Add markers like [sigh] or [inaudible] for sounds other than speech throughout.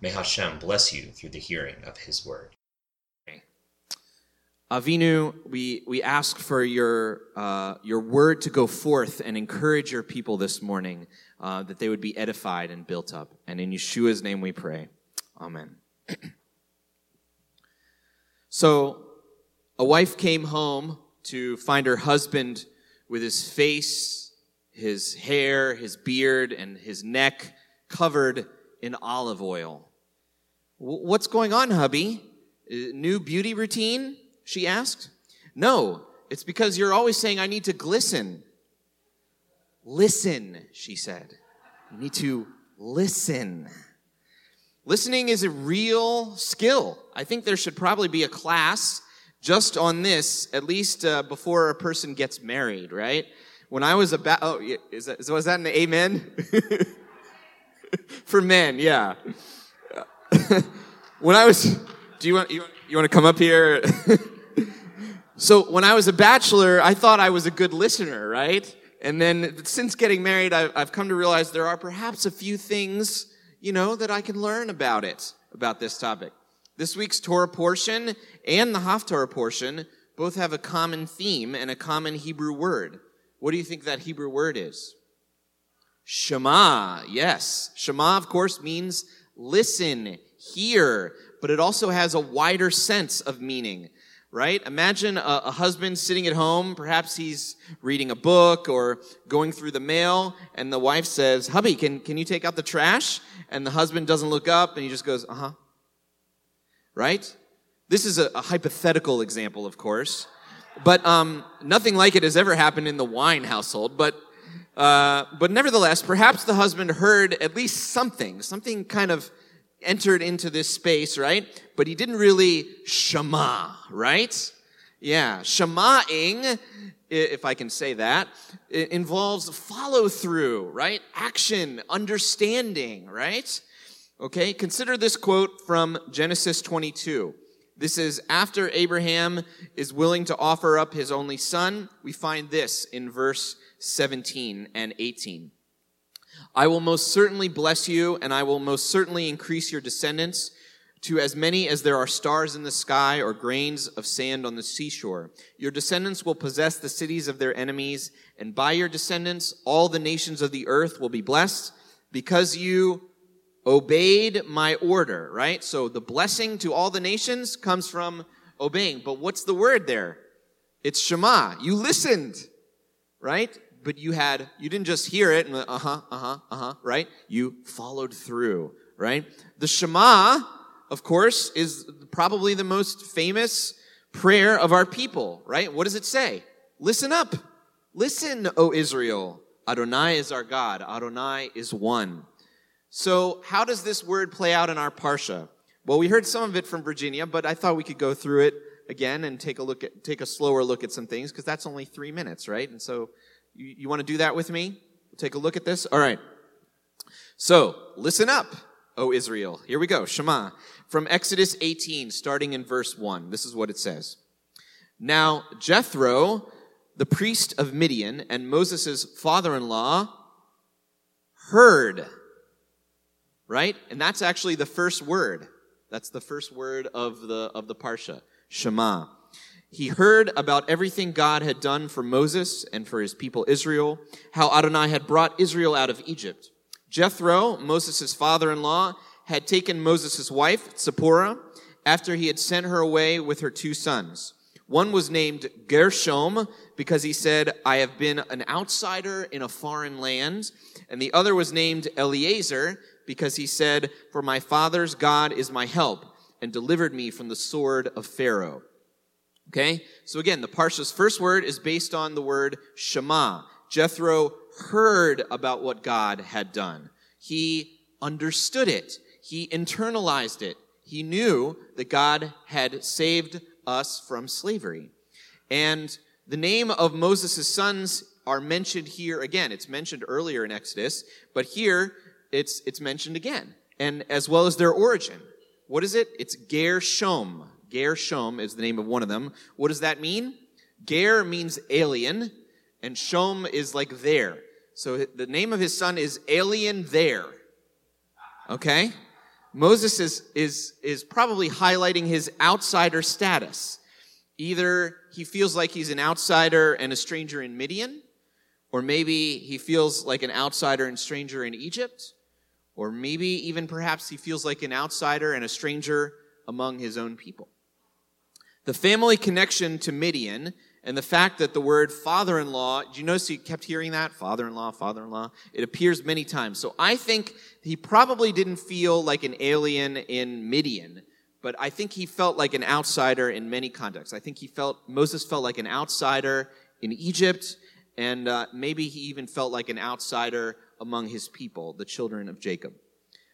May Hashem bless you through the hearing of His word. Avinu, we, we ask for your, uh, your word to go forth and encourage your people this morning, uh, that they would be edified and built up. And in Yeshua's name we pray. Amen. [clears throat] so, a wife came home to find her husband with his face, his hair, his beard, and his neck covered in olive oil. What's going on, hubby? Uh, new beauty routine? She asked. No, it's because you're always saying I need to glisten. Listen, she said. You need to listen. Listening is a real skill. I think there should probably be a class just on this, at least uh, before a person gets married, right? When I was about, oh, is that, was that an amen? [laughs] For men, yeah. [laughs] when I was, do you want, you, you want to come up here? [laughs] so when I was a bachelor, I thought I was a good listener, right? And then since getting married, I've, I've come to realize there are perhaps a few things, you know, that I can learn about it, about this topic. This week's Torah portion and the Haftarah portion both have a common theme and a common Hebrew word. What do you think that Hebrew word is? Shema, yes. Shema, of course, means listen, hear, but it also has a wider sense of meaning, right? Imagine a, a, husband sitting at home, perhaps he's reading a book or going through the mail, and the wife says, Hubby, can, can you take out the trash? And the husband doesn't look up and he just goes, Uh huh. Right? This is a, a hypothetical example, of course. But um, nothing like it has ever happened in the wine household. But uh, but nevertheless, perhaps the husband heard at least something, something kind of entered into this space, right? But he didn't really shema, right? Yeah, shemaing, if I can say that, involves follow through, right? Action, understanding, right? Okay, consider this quote from Genesis 22. This is after Abraham is willing to offer up his only son. We find this in verse 17 and 18. I will most certainly bless you, and I will most certainly increase your descendants to as many as there are stars in the sky or grains of sand on the seashore. Your descendants will possess the cities of their enemies, and by your descendants all the nations of the earth will be blessed because you obeyed my order, right? So the blessing to all the nations comes from obeying. But what's the word there? It's Shema. You listened, right? But you had, you didn't just hear it and uh huh, uh huh, uh huh, right? You followed through, right? The Shema, of course, is probably the most famous prayer of our people, right? What does it say? Listen up. Listen, O Israel. Adonai is our God. Adonai is one. So, how does this word play out in our parsha? Well, we heard some of it from Virginia, but I thought we could go through it again and take a look at take a slower look at some things because that's only three minutes, right? And so, you, you want to do that with me? We'll take a look at this. All right. So, listen up, O Israel. Here we go. Shema from Exodus 18, starting in verse one. This is what it says. Now Jethro, the priest of Midian, and Moses' father-in-law, heard right? And that's actually the first word. That's the first word of the, of the Parsha, Shema. He heard about everything God had done for Moses and for his people Israel, how Adonai had brought Israel out of Egypt. Jethro, Moses' father-in-law, had taken Moses' wife, Zipporah, after he had sent her away with her two sons. One was named Gershom because he said, I have been an outsider in a foreign land. And the other was named Eliezer because he said, For my father's God is my help and delivered me from the sword of Pharaoh. Okay? So again, the Parsha's first word is based on the word Shema. Jethro heard about what God had done. He understood it. he internalized it. He knew that God had saved us from slavery. And the name of Moses' sons are mentioned here again. It's mentioned earlier in Exodus, but here it's, it's mentioned again, and as well as their origin. What is it? It's Gershom. Gershom is the name of one of them. What does that mean? Ger means alien, and Shom is like there. So the name of his son is Alien There. Okay? Moses is, is, is probably highlighting his outsider status. Either he feels like he's an outsider and a stranger in Midian, or maybe he feels like an outsider and stranger in Egypt, or maybe even perhaps he feels like an outsider and a stranger among his own people. The family connection to Midian and the fact that the word father in law, do you notice you kept hearing that? Father in law, father in law. It appears many times. So I think he probably didn't feel like an alien in Midian, but I think he felt like an outsider in many contexts. I think he felt, Moses felt like an outsider in Egypt, and uh, maybe he even felt like an outsider among his people, the children of Jacob.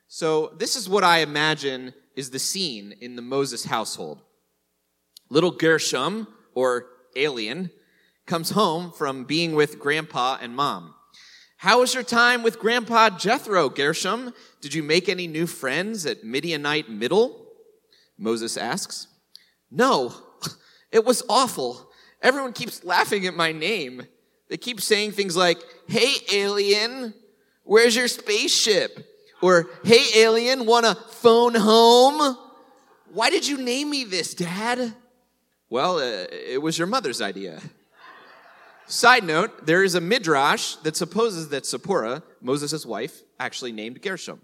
So this is what I imagine is the scene in the Moses household. Little Gershom, or alien, comes home from being with grandpa and mom. How was your time with grandpa Jethro, Gershom? Did you make any new friends at Midianite Middle? Moses asks. No, [laughs] it was awful. Everyone keeps laughing at my name. They keep saying things like, Hey, alien, where's your spaceship? Or, Hey, alien, wanna phone home? Why did you name me this, Dad? Well, uh, it was your mother's idea. Side note, there is a midrash that supposes that Zipporah, Moses' wife, actually named Gershom.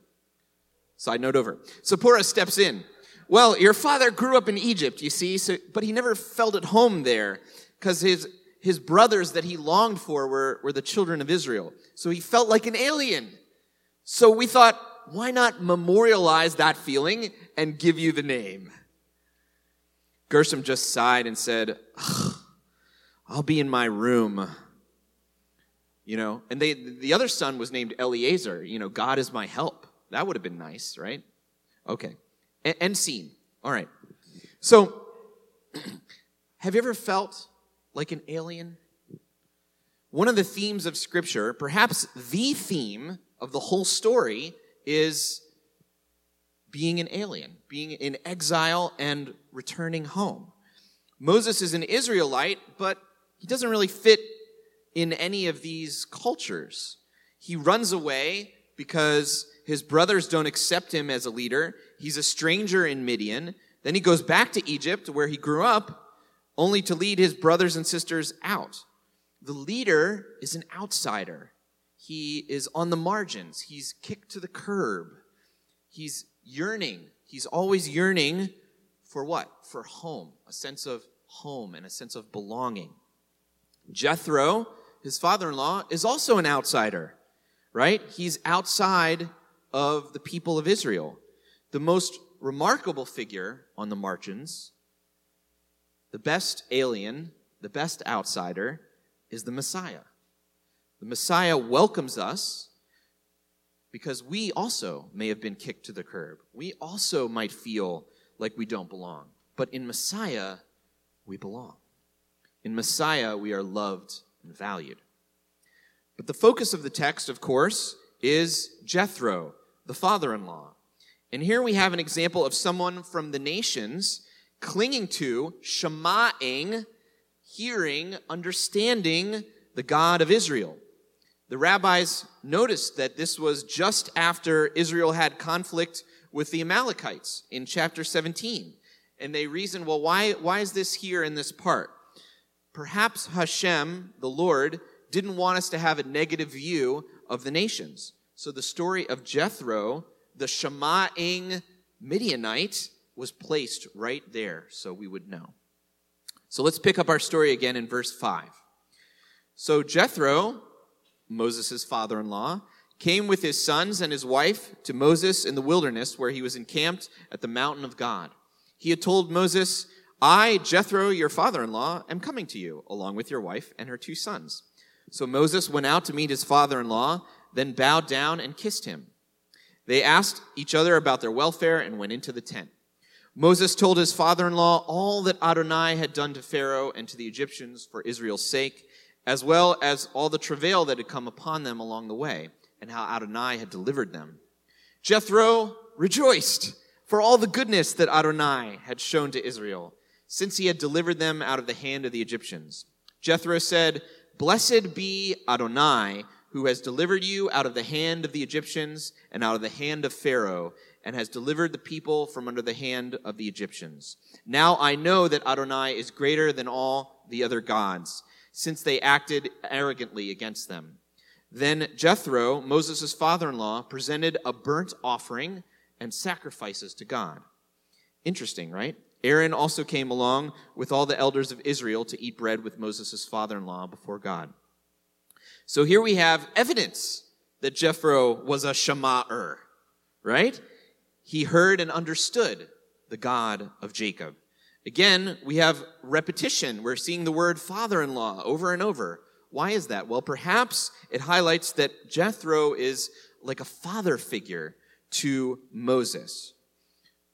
Side note over. Zipporah steps in. Well, your father grew up in Egypt, you see, so, but he never felt at home there because his, his brothers that he longed for were, were the children of Israel. So he felt like an alien. So we thought, why not memorialize that feeling and give you the name? Gershom just sighed and said, I'll be in my room. You know, and they, the other son was named Eliezer. You know, God is my help. That would have been nice, right? Okay. End scene. All right. So, [clears throat] have you ever felt like an alien? One of the themes of Scripture, perhaps the theme of the whole story, is being an alien, being in exile and returning home. Moses is an Israelite, but he doesn't really fit in any of these cultures. He runs away because his brothers don't accept him as a leader. He's a stranger in Midian. Then he goes back to Egypt, where he grew up, only to lead his brothers and sisters out. The leader is an outsider. He is on the margins. He's kicked to the curb. He's yearning. He's always yearning for what? For home, a sense of home and a sense of belonging. Jethro, his father in law, is also an outsider, right? He's outside of the people of Israel. The most remarkable figure on the margins, the best alien, the best outsider, is the Messiah. The Messiah welcomes us because we also may have been kicked to the curb. We also might feel like we don't belong. But in Messiah, we belong. In Messiah, we are loved and valued. But the focus of the text, of course, is Jethro, the father in law. And here we have an example of someone from the nations clinging to, shema'ing, hearing, understanding the God of Israel. The rabbis noticed that this was just after Israel had conflict with the Amalekites in chapter 17. And they reasoned, well, why, why is this here in this part? Perhaps Hashem, the Lord, didn't want us to have a negative view of the nations. So the story of Jethro, the Shema'ing Midianite, was placed right there so we would know. So let's pick up our story again in verse 5. So Jethro, Moses' father in law, came with his sons and his wife to Moses in the wilderness where he was encamped at the mountain of God. He had told Moses, I, Jethro, your father in law, am coming to you, along with your wife and her two sons. So Moses went out to meet his father in law, then bowed down and kissed him. They asked each other about their welfare and went into the tent. Moses told his father in law all that Adonai had done to Pharaoh and to the Egyptians for Israel's sake, as well as all the travail that had come upon them along the way, and how Adonai had delivered them. Jethro rejoiced for all the goodness that Adonai had shown to Israel, since he had delivered them out of the hand of the Egyptians. Jethro said, Blessed be Adonai, who has delivered you out of the hand of the Egyptians and out of the hand of Pharaoh, and has delivered the people from under the hand of the Egyptians. Now I know that Adonai is greater than all the other gods, since they acted arrogantly against them. Then Jethro, Moses' father in law, presented a burnt offering and sacrifices to God. Interesting, right? Aaron also came along with all the elders of Israel to eat bread with Moses' father in law before God. So here we have evidence that Jethro was a Shema'er, right? He heard and understood the God of Jacob. Again, we have repetition. We're seeing the word father in law over and over. Why is that? Well, perhaps it highlights that Jethro is like a father figure to Moses.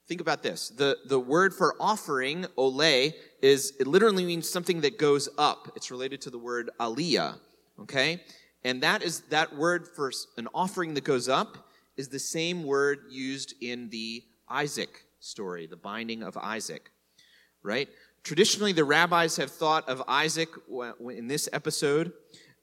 Think about this. The, the word for offering, olah, is, it literally means something that goes up. It's related to the word aliyah, okay? And that is, that word for an offering that goes up is the same word used in the Isaac story, the binding of Isaac, right? Traditionally, the rabbis have thought of Isaac in this episode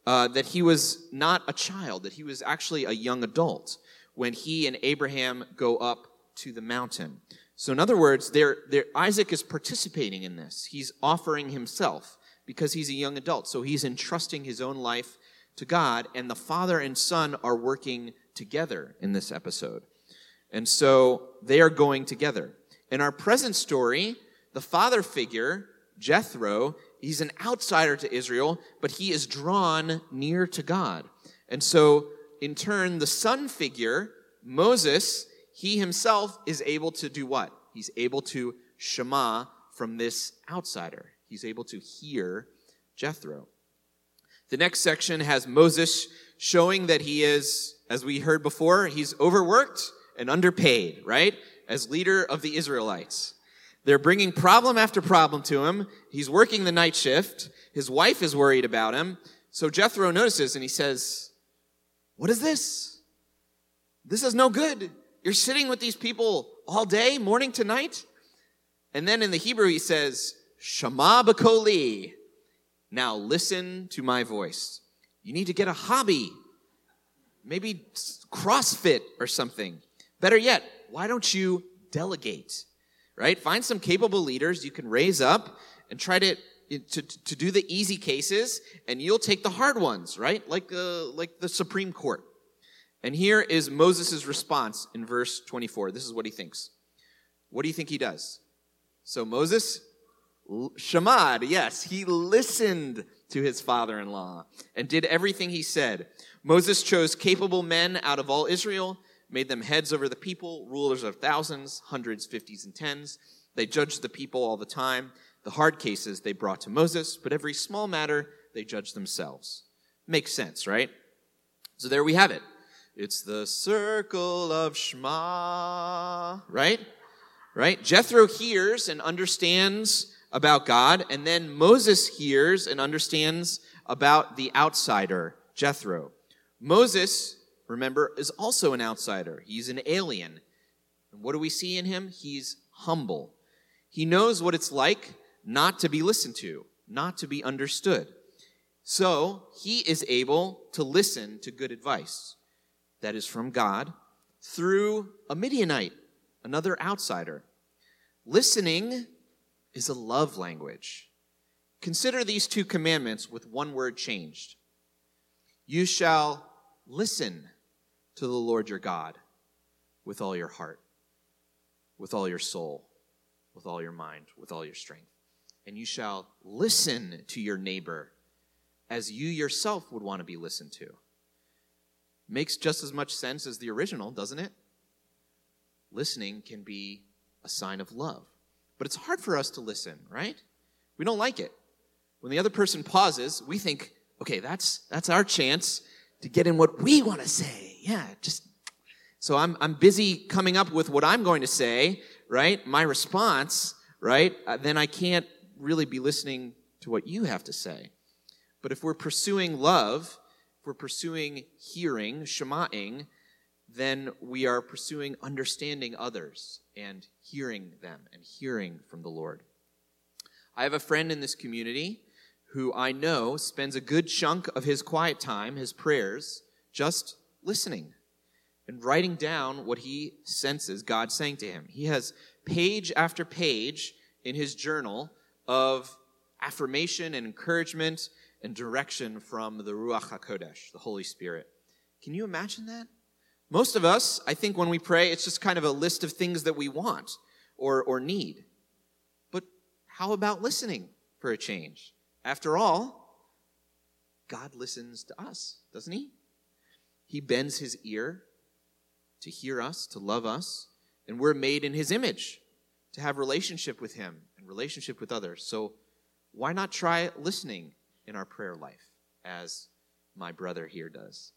uh, that he was not a child, that he was actually a young adult when he and Abraham go up to the mountain. So, in other words, they're, they're, Isaac is participating in this. He's offering himself because he's a young adult. So, he's entrusting his own life to God, and the father and son are working together in this episode. And so they are going together. In our present story, the father figure, Jethro, he's an outsider to Israel, but he is drawn near to God. And so, in turn, the son figure, Moses, he himself is able to do what? He's able to shema from this outsider. He's able to hear Jethro. The next section has Moses showing that he is, as we heard before, he's overworked and underpaid, right? As leader of the Israelites. They're bringing problem after problem to him. He's working the night shift. His wife is worried about him. So Jethro notices and he says, What is this? This is no good. You're sitting with these people all day, morning to night. And then in the Hebrew, he says, Shema Bakoli. Now listen to my voice. You need to get a hobby, maybe CrossFit or something. Better yet, why don't you delegate? Right? Find some capable leaders you can raise up and try to to, to do the easy cases, and you'll take the hard ones, right? Like the, like the Supreme Court. And here is Moses' response in verse 24. This is what he thinks. What do you think he does? So Moses, Shamad, yes, he listened to his father in law and did everything he said. Moses chose capable men out of all Israel, made them heads over the people, rulers of thousands, hundreds, fifties, and tens. They judged the people all the time. The hard cases they brought to Moses, but every small matter they judged themselves. Makes sense, right? So there we have it. It's the circle of Shema, right? Right? Jethro hears and understands about God, and then Moses hears and understands about the outsider, Jethro. Moses, remember, is also an outsider. He's an alien. And what do we see in him? He's humble. He knows what it's like not to be listened to, not to be understood. So he is able to listen to good advice that is from God through a Midianite, another outsider. Listening is a love language. Consider these two commandments with one word changed. You shall listen to the Lord your God with all your heart, with all your soul, with all your mind, with all your strength. And you shall listen to your neighbor as you yourself would want to be listened to. Makes just as much sense as the original, doesn't it? Listening can be a sign of love. But it's hard for us to listen, right? We don't like it. When the other person pauses, we think, okay, that's, that's our chance to get in what we want to say. Yeah, just So I'm, I'm busy coming up with what I'm going to say, right? My response, right? Uh, then I can't really be listening to what you have to say. But if we're pursuing love, if we're pursuing hearing, shema'ing, then we are pursuing understanding others and hearing them and hearing from the Lord. I have a friend in this community who I know spends a good chunk of his quiet time, his prayers, just listening and writing down what he senses God saying to him. He has page after page in his journal of affirmation and encouragement and direction from the Ruach HaKodesh, the Holy Spirit. Can you imagine that? Most of us, I think when we pray, it's just kind of a list of things that we want or, or need. But how about listening for a change? After all, God listens to us, doesn't he? He bends his ear to hear us, to love us, and we're made in his image to have relationship with him and relationship with others. So why not try listening in our prayer life as my brother here does?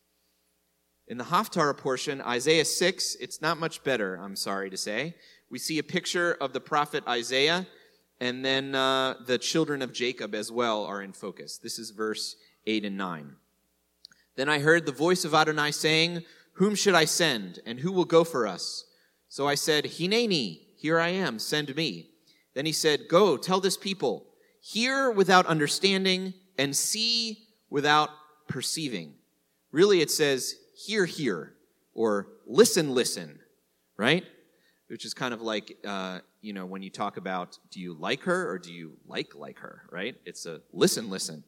In the Haftarah portion, Isaiah 6, it's not much better, I'm sorry to say. We see a picture of the prophet Isaiah, and then uh, the children of Jacob as well are in focus. This is verse 8 and 9. Then I heard the voice of Adonai saying, Whom should I send, and who will go for us? So I said, Hineni, here I am, send me. Then he said, Go, tell this people, hear without understanding, and see without perceiving. Really, it says, hear, hear, or listen, listen, right? Which is kind of like, uh, you know, when you talk about do you like her or do you like like her, right? It's a listen, listen.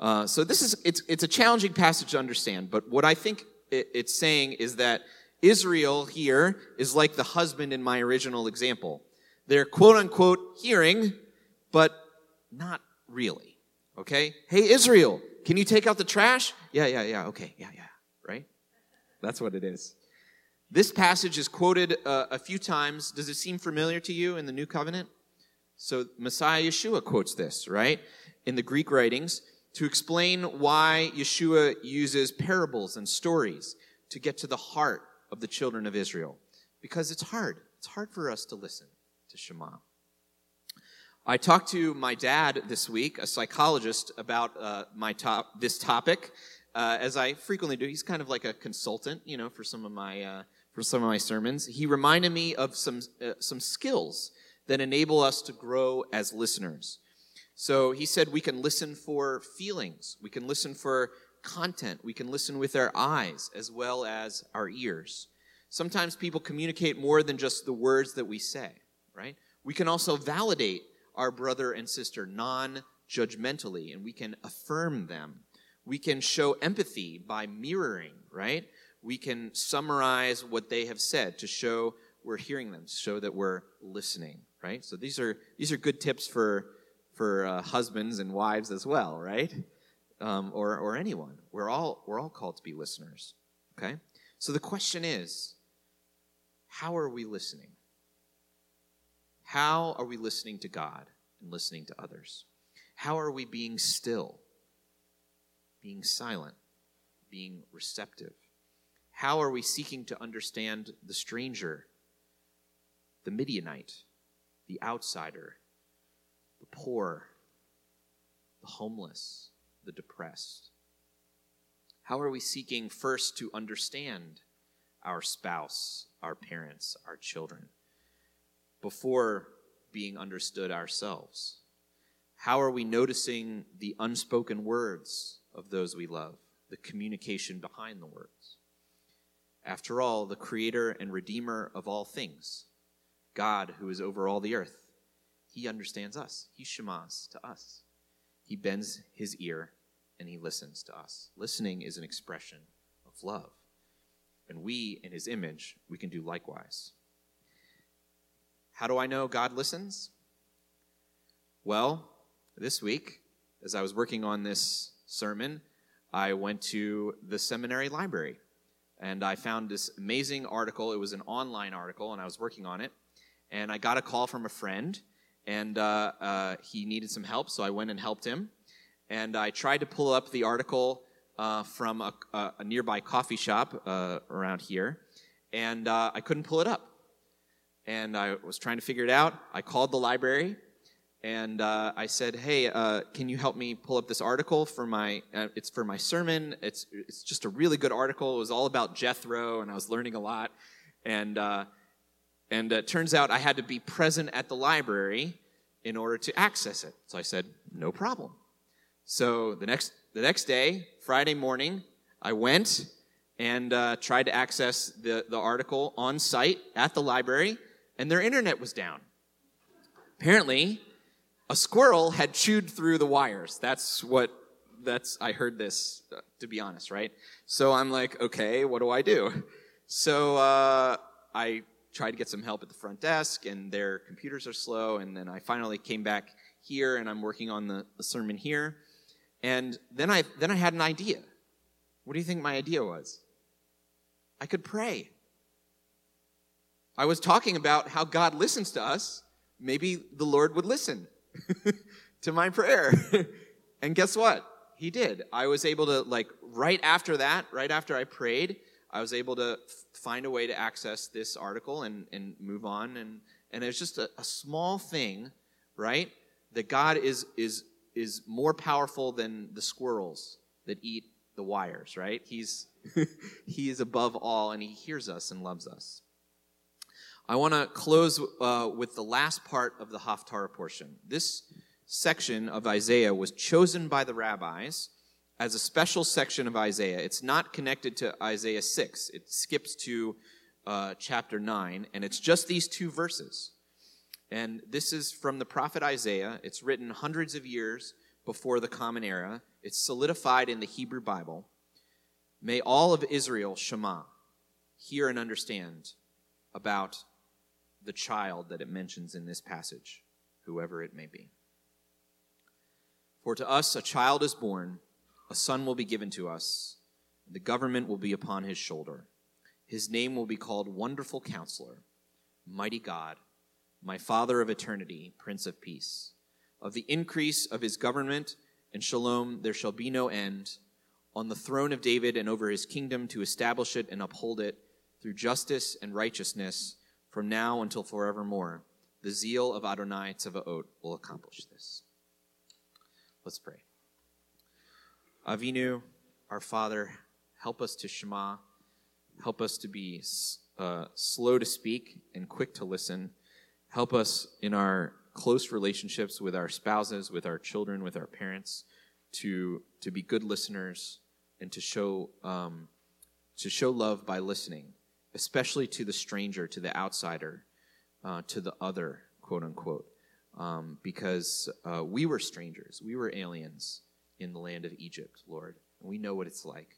Uh, so this is it's it's a challenging passage to understand, but what I think it, it's saying is that Israel here is like the husband in my original example. They're quote unquote hearing, but not really. Okay? Hey, Israel, can you take out the trash? Yeah, yeah, yeah. Okay, yeah, yeah. Right? That's what it is. This passage is quoted uh, a few times. Does it seem familiar to you in the New Covenant? So Messiah Yeshua quotes this, right? In the Greek writings to explain why Yeshua uses parables and stories to get to the heart of the children of Israel. Because it's hard. It's hard for us to listen to Shema. I talked to my dad this week, a psychologist, about uh, my top, this topic, uh, as I frequently do. He's kind of like a consultant, you know, for some of my uh, for some of my sermons. He reminded me of some uh, some skills that enable us to grow as listeners. So he said we can listen for feelings, we can listen for content, we can listen with our eyes as well as our ears. Sometimes people communicate more than just the words that we say, right? We can also validate our brother and sister non judgmentally, and we can affirm them. We can show empathy by mirroring, right? We can summarize what they have said to show we're hearing them, show that we're listening, right? So these are these are good tips for for uh, husbands and wives as well, right? Um, or or anyone. We're all we're all called to be listeners. Okay. So the question is, how are we listening? How are we listening to God and listening to others? How are we being still, being silent, being receptive? How are we seeking to understand the stranger, the Midianite, the outsider, poor, the homeless, the depressed? How are we seeking first to understand our spouse, our parents, our children? before being understood ourselves? How are we noticing the unspoken words of those we love, the communication behind the words? After all, the creator and redeemer of all things, God who is over all the earth, he understands us. He shemas to us. He bends his ear and he listens to us. Listening is an expression of love. And we, in his image, we can do likewise. How do I know God listens? Well, this week, as I was working on this sermon, I went to the seminary library and I found this amazing article. It was an online article, and I was working on it. And I got a call from a friend, and uh, uh, he needed some help, so I went and helped him. And I tried to pull up the article uh, from a, a, nearby coffee shop uh, around here, and uh, I couldn't pull it up. And I was trying to figure it out. I called the library and uh, I said, "Hey, can you help me pull up this article for my? It's for my sermon. It's it's just a really good article. It was all about Jethro, and I was learning a lot. And and it turns out I had to be present at the library in order to access it. So I said, "No problem." So the next the next day, Friday morning, I went and uh, tried to access the the article on site at the library, and their internet was down. Apparently, a squirrel had chewed through the wires. That's what that's I heard this uh, to be honest, right? So I'm like, okay, what do I do? So uh, I tried to get some help at the front desk, and their computers are slow. And then I finally came back here, and I'm working on the, the sermon here. And then I then I had an idea. What do you think my idea was? I could pray. I was talking about how God listens to us. Maybe the Lord would listen. [laughs] to my prayer. [laughs] and guess what? He did. I was able to, like, right after that, right after I prayed, I was able to find a way to access this article and, and move on. And, and it's just a, a small thing, right? That God is, is, is more powerful than the squirrels that eat the wires, right? He's, [laughs] he is above all and he hears us and loves us. I want to close uh, with the last part of the Haftarah portion. This section of Isaiah was chosen by the rabbis as a special section of Isaiah. It's not connected to Isaiah 6, it skips to uh, chapter 9, and it's just these two verses. And this is from the prophet Isaiah. It's written hundreds of years before the Common Era, it's solidified in the Hebrew Bible. May all of Israel, Shema, hear and understand about the child that it mentions in this passage, whoever it may be. For to us a child is born, a son will be given to us, the government will be upon his shoulder. His name will be called Wonderful Counselor, Mighty God, my Father of eternity, Prince of Peace. Of the increase of his government and shalom there shall be no end, on the throne of David and over his kingdom to establish it and uphold it through justice and righteousness from now until forevermore. The zeal of Adonai Tzevaot will accomplish this. Let's pray. Avinu, our Father, help us to Shema. Help us to be uh, slow to speak and quick to listen. Help us in our close relationships with our spouses, with our children, with our parents, to to be good listeners and to show um, to show love by listening especially to the stranger, to the outsider, uh, to the other, quote unquote, um, because uh, we were strangers, we were aliens in the land of Egypt, Lord. And we know what it's like.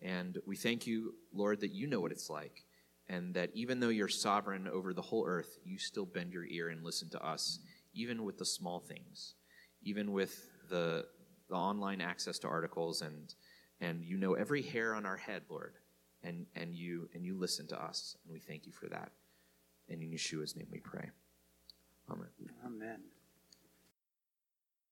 And we thank you, Lord, that you know what it's like, and that even though you're sovereign over the whole earth, you still bend your ear and listen to us, even with the small things, even with the, the online access to articles, and, and you know every hair on our head, Lord and, and you and you listen to us, and we thank you for that. And in Yeshua's name we pray. Amen. Amen.